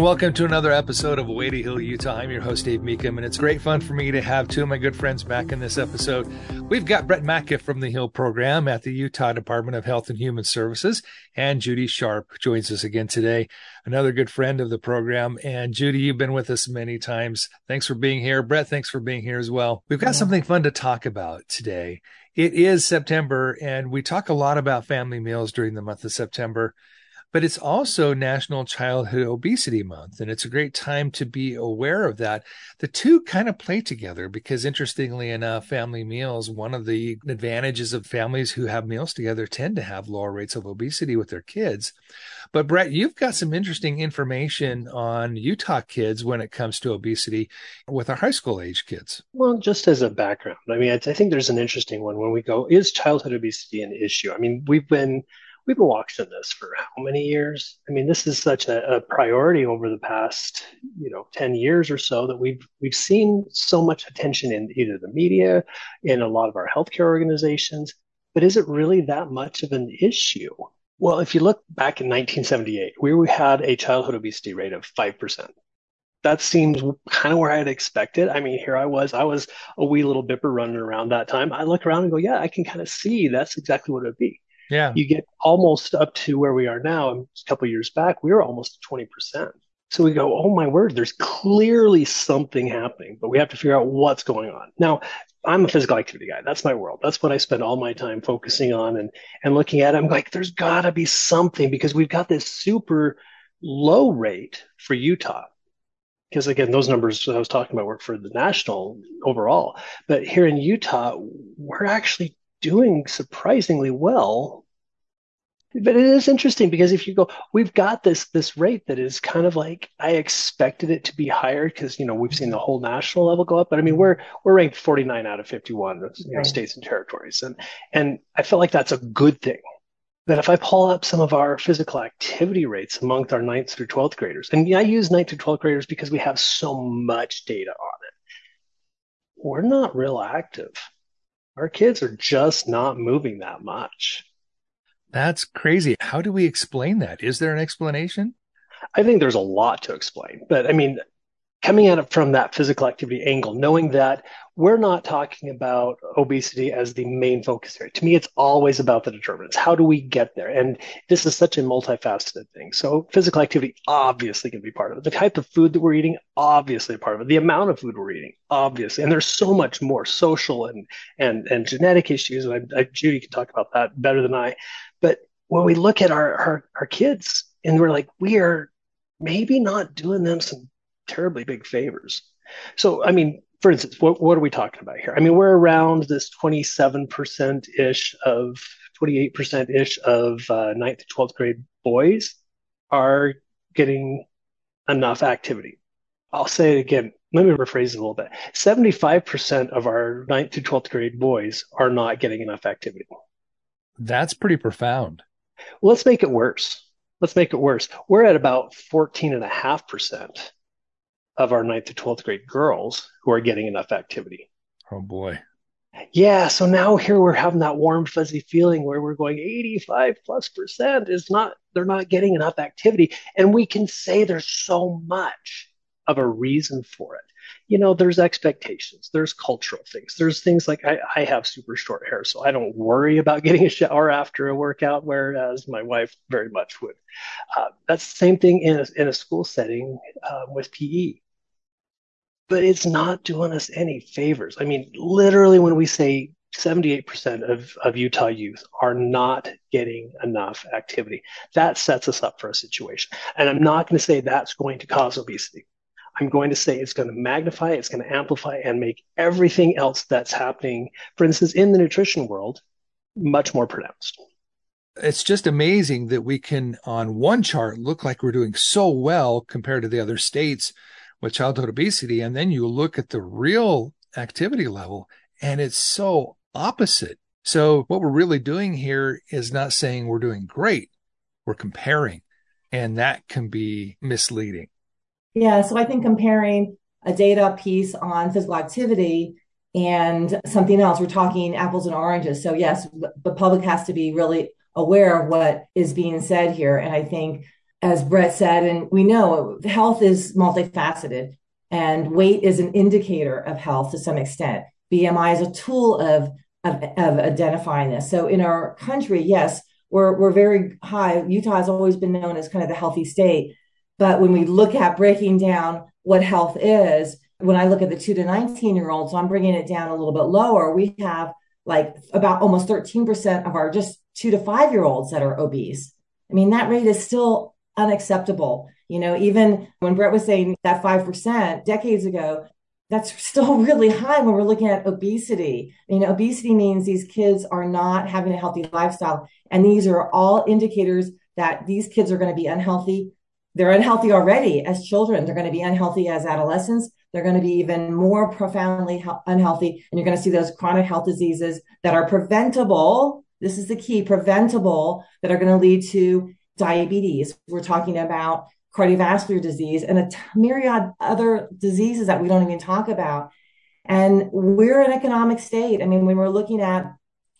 and welcome to another episode of Way to Heal Utah. I'm your host, Dave Meekum, and it's great fun for me to have two of my good friends back in this episode. We've got Brett McIff from the HEAL program at the Utah Department of Health and Human Services, and Judy Sharpe joins us again today, another good friend of the program. And Judy, you've been with us many times. Thanks for being here. Brett, thanks for being here as well. We've got something fun to talk about today. It is September, and we talk a lot about family meals during the month of September but it's also National Childhood Obesity Month. And it's a great time to be aware of that. The two kind of play together because, interestingly enough, family meals, one of the advantages of families who have meals together tend to have lower rates of obesity with their kids. But, Brett, you've got some interesting information on Utah kids when it comes to obesity with our high school age kids. Well, just as a background, I mean, I think there's an interesting one when we go, is childhood obesity an issue? I mean, we've been we've been watching this for how many years? I mean, this is such a, a, priority over the past, you know, 10 years or so that we've we've seen so much attention in either the media, in a lot of our healthcare organizations. But is it really that much of an issue? Well, if you look back in 1978, we had a childhood obesity rate of 5%. That seems kind of where I had expected. I mean, here I was, I was a wee little bipper running around that time. I look around and go, yeah, I can kind of see that's exactly what it would be. Yeah. You get almost up to where we are now. A couple years back, we were almost 20%. So we go, oh my word, there's clearly something happening, but we have to figure out what's going on. Now, I'm a physical activity guy. That's my world. That's what I spend all my time focusing on and, and looking at. I'm like, there's got to be something because we've got this super low rate for Utah. Because again, those numbers I was talking about were for the national overall. But here in Utah, we're actually doing surprisingly well. But it is interesting because if you go, we've got this this rate that is kind of like I expected it to be higher because you know we've seen the whole national level go up, but I mean we're we're ranked 49 out of 51 you know, states and territories, and and I feel like that's a good thing. that if I pull up some of our physical activity rates amongst our ninth through 12th graders, and I use ninth through 12th graders because we have so much data on it, we're not real active our kids are just not moving that much. That's crazy. How do we explain that? Is there an explanation? I think there's a lot to explain, but I mean, coming at it from that physical activity angle, knowing that we're not talking about obesity as the main focus area. To me, it's always about the determinants. How do we get there? And this is such a multifaceted thing. So physical activity obviously can be part of it. The type of food that we're eating, obviously part of it. The amount of food we're eating, obviously. And there's so much more social and and and genetic issues. And I, I, Judy can talk about that better than I. But when we look at our, our, our kids and we're like, we are maybe not doing them some terribly big favors. So, I mean, for instance, what, what are we talking about here? I mean, we're around this 27% ish of 28% ish of uh, ninth to 12th grade boys are getting enough activity. I'll say it again. Let me rephrase it a little bit. 75% of our ninth to 12th grade boys are not getting enough activity. That's pretty profound. Well, let's make it worse. Let's make it worse. We're at about 14.5% of our ninth to 12th grade girls who are getting enough activity. Oh boy. Yeah. So now here we're having that warm, fuzzy feeling where we're going 85 plus percent is not, they're not getting enough activity. And we can say there's so much of a reason for it. You know, there's expectations, there's cultural things, there's things like I, I have super short hair, so I don't worry about getting a shower after a workout, whereas my wife very much would. Uh, that's the same thing in a, in a school setting uh, with PE but it's not doing us any favors. I mean, literally, when we say 78% of, of Utah youth are not getting enough activity, that sets us up for a situation. And I'm not going to say that's going to cause obesity. I'm going to say it's going to magnify, it's going to amplify, and make everything else that's happening, for instance, in the nutrition world, much more pronounced. It's just amazing that we can, on one chart, look like we're doing so well compared to the other states with childhood obesity. And then you look at the real activity level and it's so opposite. So what we're really doing here is not saying we're doing great. We're comparing and that can be misleading. Yeah. So I think comparing a data piece on physical activity and something else, we're talking apples and oranges. So yes, the public has to be really aware of what is being said here. And I think as Brett said, and we know health is multifaceted and weight is an indicator of health to some extent. BMI is a tool of, of, of identifying this. So in our country, yes, we're, we're very high. Utah has always been known as kind of the healthy state. But when we look at breaking down what health is, when I look at the two to 19 year olds, so I'm bringing it down a little bit lower, we have like about almost 13% of our just two to five year olds that are obese. I mean, that rate is still unacceptable. You know, even when Brett was saying that 5% decades ago, that's still really high when we're looking at obesity. You know, obesity means these kids are not having a healthy lifestyle. And these are all indicators that these kids are going to be unhealthy. They're unhealthy already as children. They're going to be unhealthy as adolescents. They're going to be even more profoundly unhealthy. And you're going to see those chronic health diseases that are preventable. This is the key preventable that are going to lead to diabetes. We're talking about cardiovascular disease and a myriad other diseases that we don't even talk about. And we're an economic state. I mean, when we're looking at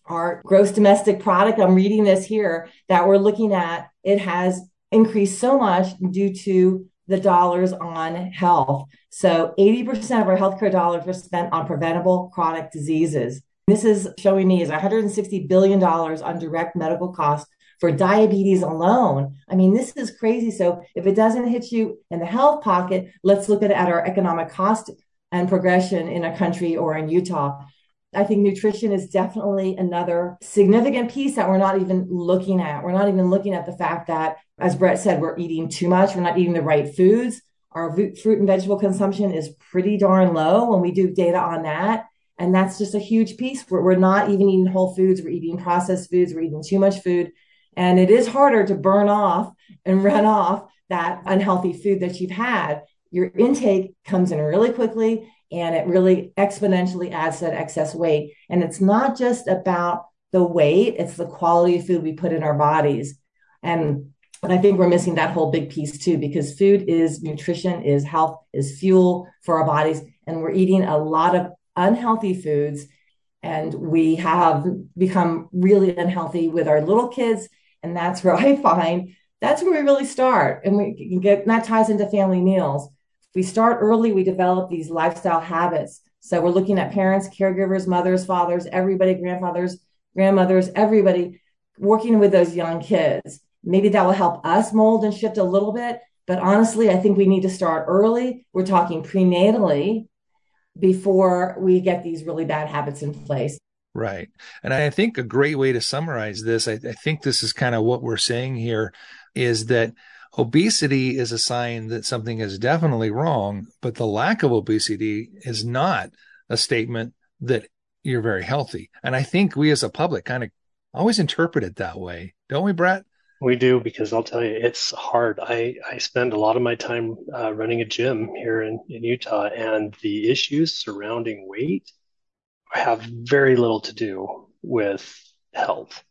our gross domestic product, I'm reading this here that we're looking at, it has increased so much due to the dollars on health. So 80% of our healthcare dollars were spent on preventable chronic diseases. This is showing me is $160 billion on direct medical costs for diabetes alone. I mean, this is crazy. So if it doesn't hit you in the health pocket, let's look at, at our economic cost and progression in a country or in Utah. I think nutrition is definitely another significant piece that we're not even looking at. We're not even looking at the fact that, as Brett said, we're eating too much. We're not eating the right foods. Our fruit and vegetable consumption is pretty darn low when we do data on that. And that's just a huge piece. We're, we're not even eating whole foods. We're eating processed foods. We're eating too much food. And it is harder to burn off and run off that unhealthy food that you've had. Your intake comes in really quickly and it really exponentially adds that excess weight. And it's not just about the weight, it's the quality of food we put in our bodies. And but I think we're missing that whole big piece too, because food is nutrition, is health, is fuel for our bodies. And we're eating a lot of unhealthy foods. And we have become really unhealthy with our little kids and that's where I find that's where we really start. And we can get, and that ties into family meals. We start early, we develop these lifestyle habits. So we're looking at parents, caregivers, mothers, fathers, everybody, grandfathers, grandmothers, everybody working with those young kids. Maybe that will help us mold and shift a little bit. But honestly, I think we need to start early. We're talking prenatally before we get these really bad habits in place. Right. And I think a great way to summarize this, I, I think this is kind of what we're saying here is that obesity is a sign that something is definitely wrong, but the lack of obesity is not a statement that you're very healthy. And I think we as a public kind of always interpret it that way, don't we, Brett? We do because I'll tell you, it's hard. I, I spend a lot of my time uh, running a gym here in, in Utah, and the issues surrounding weight have very little to do with health.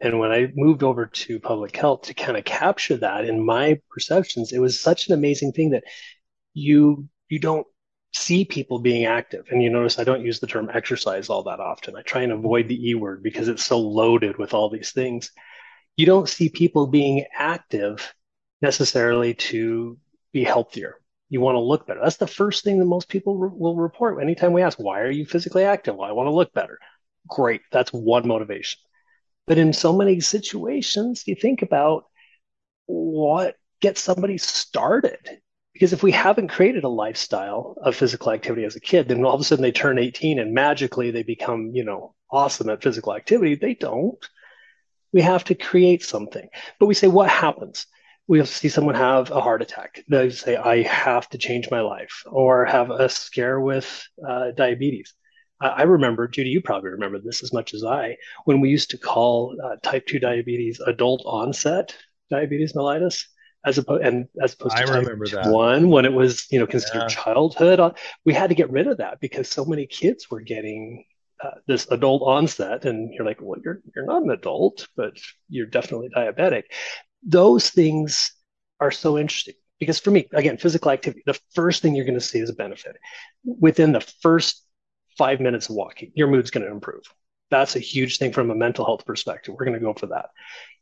And when I moved over to public health to kind of capture that in my perceptions, it was such an amazing thing that you you don't see people being active. And you notice I don't use the term exercise all that often. I try and avoid the E word because it's so loaded with all these things. You don't see people being active necessarily to be healthier you want to look better. That's the first thing that most people re- will report anytime we ask, why are you physically active? Well, I want to look better. Great. That's one motivation. But in so many situations, you think about what gets somebody started. Because if we haven't created a lifestyle of physical activity as a kid, then all of a sudden they turn 18 and magically they become, you know, awesome at physical activity. They don't. We have to create something. But we say, what happens? We'll see someone have a heart attack. They say, I have to change my life, or have a scare with uh, diabetes. I remember, Judy, you probably remember this as much as I, when we used to call uh, type 2 diabetes adult onset diabetes mellitus. As opposed, and as opposed to I remember that. one, when it was, you know, considered yeah. childhood, uh, we had to get rid of that because so many kids were getting uh, this adult onset, and you're like, well, you're you're not an adult, but you're definitely diabetic those things are so interesting because for me, again, physical activity, the first thing you're going to see is a benefit. Within the first five minutes of walking, your mood's going to improve. That's a huge thing from a mental health perspective. We're going to go for that.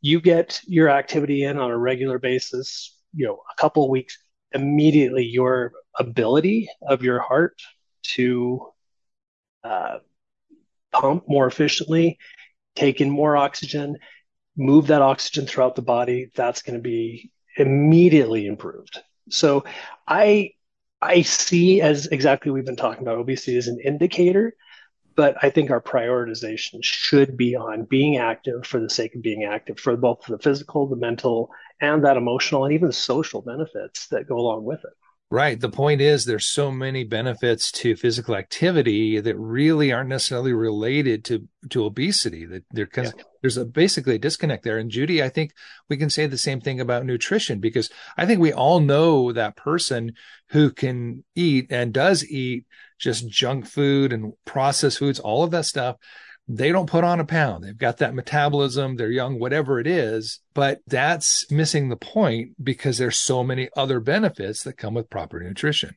You get your activity in on a regular basis, you know, a couple weeks, immediately your ability of your heart to uh, pump more efficiently, take in more oxygen, move that oxygen throughout the body, that's going to be immediately improved. So I I see as exactly we've been talking about obesity as an indicator, but I think our prioritization should be on being active for the sake of being active for both the physical, the mental, and that emotional and even social benefits that go along with it. Right. The point is there's so many benefits to physical activity that really aren't necessarily related to to obesity. That there yeah. there's a basically a disconnect there. And Judy, I think we can say the same thing about nutrition because I think we all know that person who can eat and does eat just junk food and processed foods, all of that stuff they don't put on a pound. They've got that metabolism. They're young, whatever it is, but that's missing the point because there's so many other benefits that come with proper nutrition.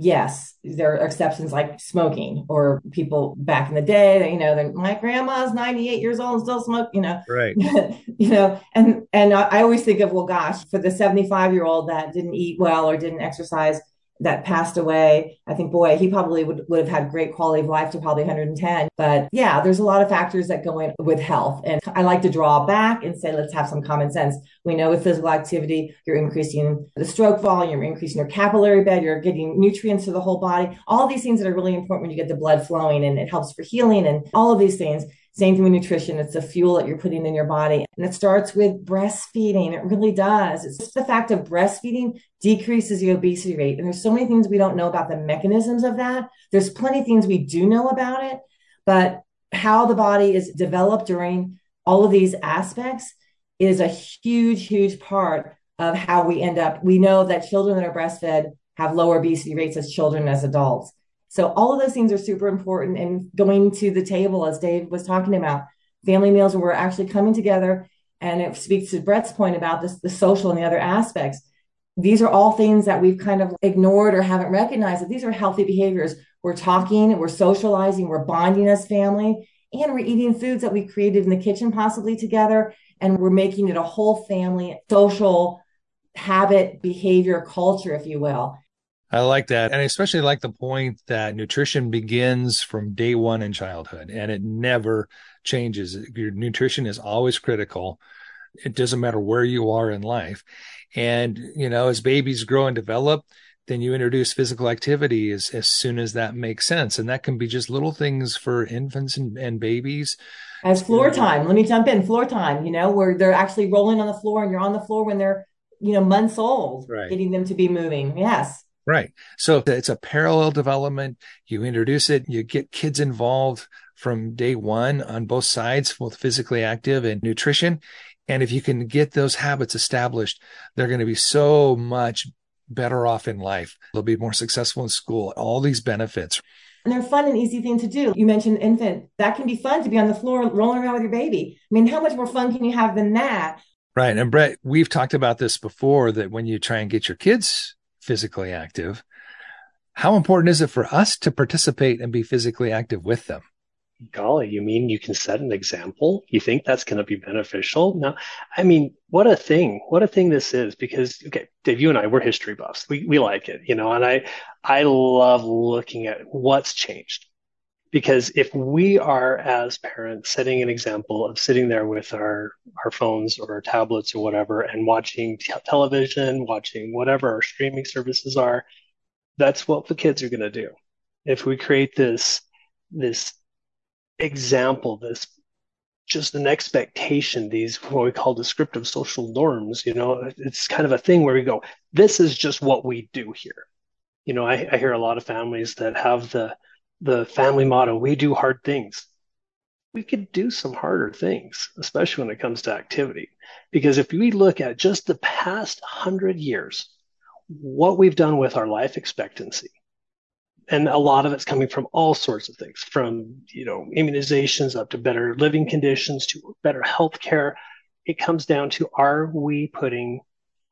Yes, there are exceptions like smoking or people back in the day, you know, my grandma's 98 years old and still smoke, you know. Right. you know, and and I always think of, well, gosh, for the 75 year old that didn't eat well or didn't exercise, that passed away. I think, boy, he probably would, would have had great quality of life to probably 110. But yeah, there's a lot of factors that go in with health. And I like to draw back and say, let's have some common sense. We know with physical activity, you're increasing the stroke volume, you're increasing your capillary bed, you're getting nutrients to the whole body, all these things that are really important when you get the blood flowing and it helps for healing and all of these things. Same thing with nutrition. It's the fuel that you're putting in your body. And it starts with breastfeeding. It really does. It's just the fact of breastfeeding decreases the obesity rate. And there's so many things we don't know about the mechanisms of that. There's plenty of things we do know about it, but how the body is developed during all of these aspects is a huge, huge part of how we end up. We know that children that are breastfed have lower obesity rates as children as adults. So all of those things are super important and going to the table, as Dave was talking about, family meals where we're actually coming together. And it speaks to Brett's point about this, the social and the other aspects. These are all things that we've kind of ignored or haven't recognized that these are healthy behaviors. We're talking, we're socializing, we're bonding as family, and we're eating foods that we created in the kitchen possibly together. And we're making it a whole family social habit, behavior, culture, if you will. I like that. And I especially like the point that nutrition begins from day one in childhood and it never changes. Your nutrition is always critical. It doesn't matter where you are in life. And, you know, as babies grow and develop, then you introduce physical activity as, as soon as that makes sense. And that can be just little things for infants and, and babies. As floor time, let me jump in floor time, you know, where they're actually rolling on the floor and you're on the floor when they're, you know, months old, right. getting them to be moving. Yes. Right. So it's a parallel development. You introduce it, you get kids involved from day one on both sides, both physically active and nutrition. And if you can get those habits established, they're going to be so much better off in life. They'll be more successful in school, all these benefits. And they're fun and easy thing to do. You mentioned infant. That can be fun to be on the floor rolling around with your baby. I mean, how much more fun can you have than that? Right. And Brett, we've talked about this before that when you try and get your kids physically active. How important is it for us to participate and be physically active with them? Golly, you mean you can set an example? You think that's going to be beneficial? No, I mean, what a thing! What a thing this is. Because okay, Dave, you and I, we're history buffs. We we like it, you know, and I I love looking at what's changed. Because if we are as parents setting an example of sitting there with our our phones or our tablets or whatever and watching t- television, watching whatever our streaming services are, that's what the kids are going to do. If we create this this example, this just an expectation, these what we call descriptive social norms, you know, it's kind of a thing where we go, this is just what we do here. You know, I, I hear a lot of families that have the the family motto, we do hard things. We could do some harder things, especially when it comes to activity. Because if we look at just the past hundred years, what we've done with our life expectancy, and a lot of it's coming from all sorts of things from you know immunizations up to better living conditions to better health care it comes down to are we putting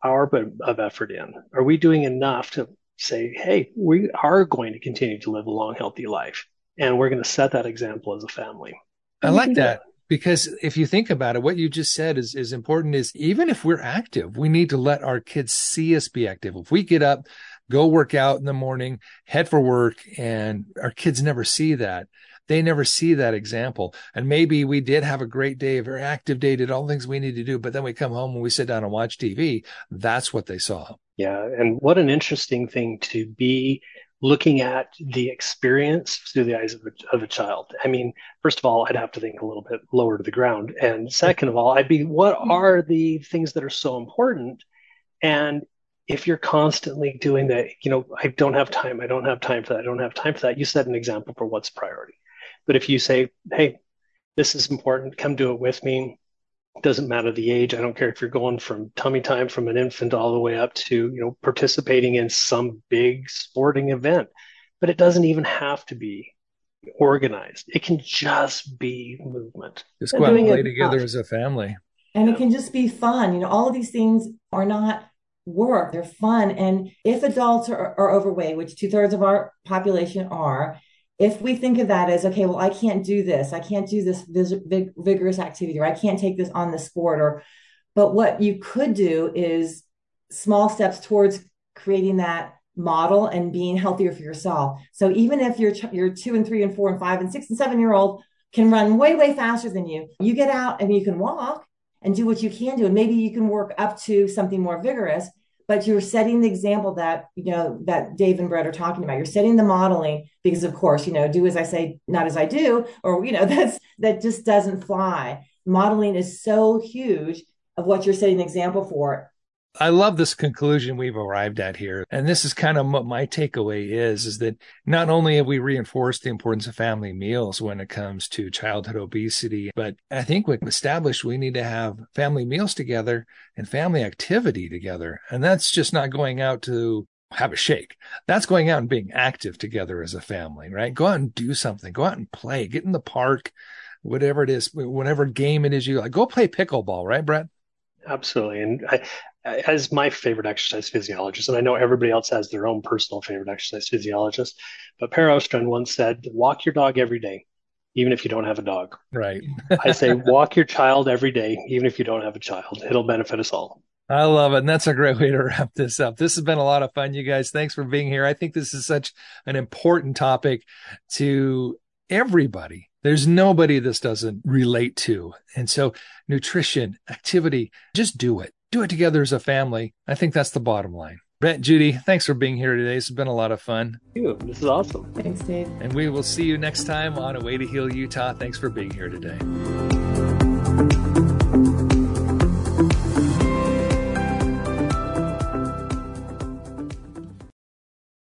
our bit of effort in are we doing enough to say hey we are going to continue to live a long healthy life and we're going to set that example as a family i like that Because if you think about it, what you just said is, is important is even if we're active, we need to let our kids see us be active. If we get up, go work out in the morning, head for work, and our kids never see that, they never see that example. And maybe we did have a great day, a very active day, did all the things we need to do, but then we come home and we sit down and watch TV. That's what they saw. Yeah. And what an interesting thing to be looking at the experience through the eyes of a, of a child. I mean, first of all, I'd have to think a little bit lower to the ground. And second of all, I'd be, what are the things that are so important? And if you're constantly doing that, you know, I don't have time, I don't have time for that, I don't have time for that, you set an example for what's priority. But if you say, hey, this is important, come do it with me, doesn't matter the age. I don't care if you're going from tummy time from an infant all the way up to, you know, participating in some big sporting event. But it doesn't even have to be organized. It can just be movement. Just go out and play together as a family. And it can just be fun. You know, all of these things are not work, they're fun. And if adults are, are overweight, which two thirds of our population are, if we think of that as okay well i can't do this i can't do this vig- vigorous activity or i can't take this on the sport or but what you could do is small steps towards creating that model and being healthier for yourself. So even if your your two and three and four and five and six and seven year old can run way way faster than you you get out and you can walk and do what you can do. And maybe you can work up to something more vigorous but you're setting the example that you know that Dave and Brett are talking about. You're setting the modeling because, of course, you know, do as I say, not as I do, or you know, that's that just doesn't fly. Modeling is so huge of what you're setting the example for, I love this conclusion we've arrived at here. And this is kind of what my takeaway is, is that not only have we reinforced the importance of family meals when it comes to childhood obesity, but I think we've established we need to have family meals together and family activity together. And that's just not going out to have a shake. That's going out and being active together as a family, right? Go out and do something. Go out and play. Get in the park, whatever it is, whatever game it is you like. Go play pickleball, right, Brett? Absolutely. And I, as my favorite exercise physiologist, and I know everybody else has their own personal favorite exercise physiologist, but Per Åstrand once said, walk your dog every day, even if you don't have a dog. Right. I say, walk your child every day, even if you don't have a child. It'll benefit us all. I love it. And that's a great way to wrap this up. This has been a lot of fun, you guys. Thanks for being here. I think this is such an important topic to everybody. There's nobody this doesn't relate to. And so nutrition, activity, just do it do it together as a family. I think that's the bottom line. Brett, Judy, thanks for being here today. It's been a lot of fun. Thank you. This is awesome. Thanks, Dave. And we will see you next time on A Way to Heal Utah. Thanks for being here today.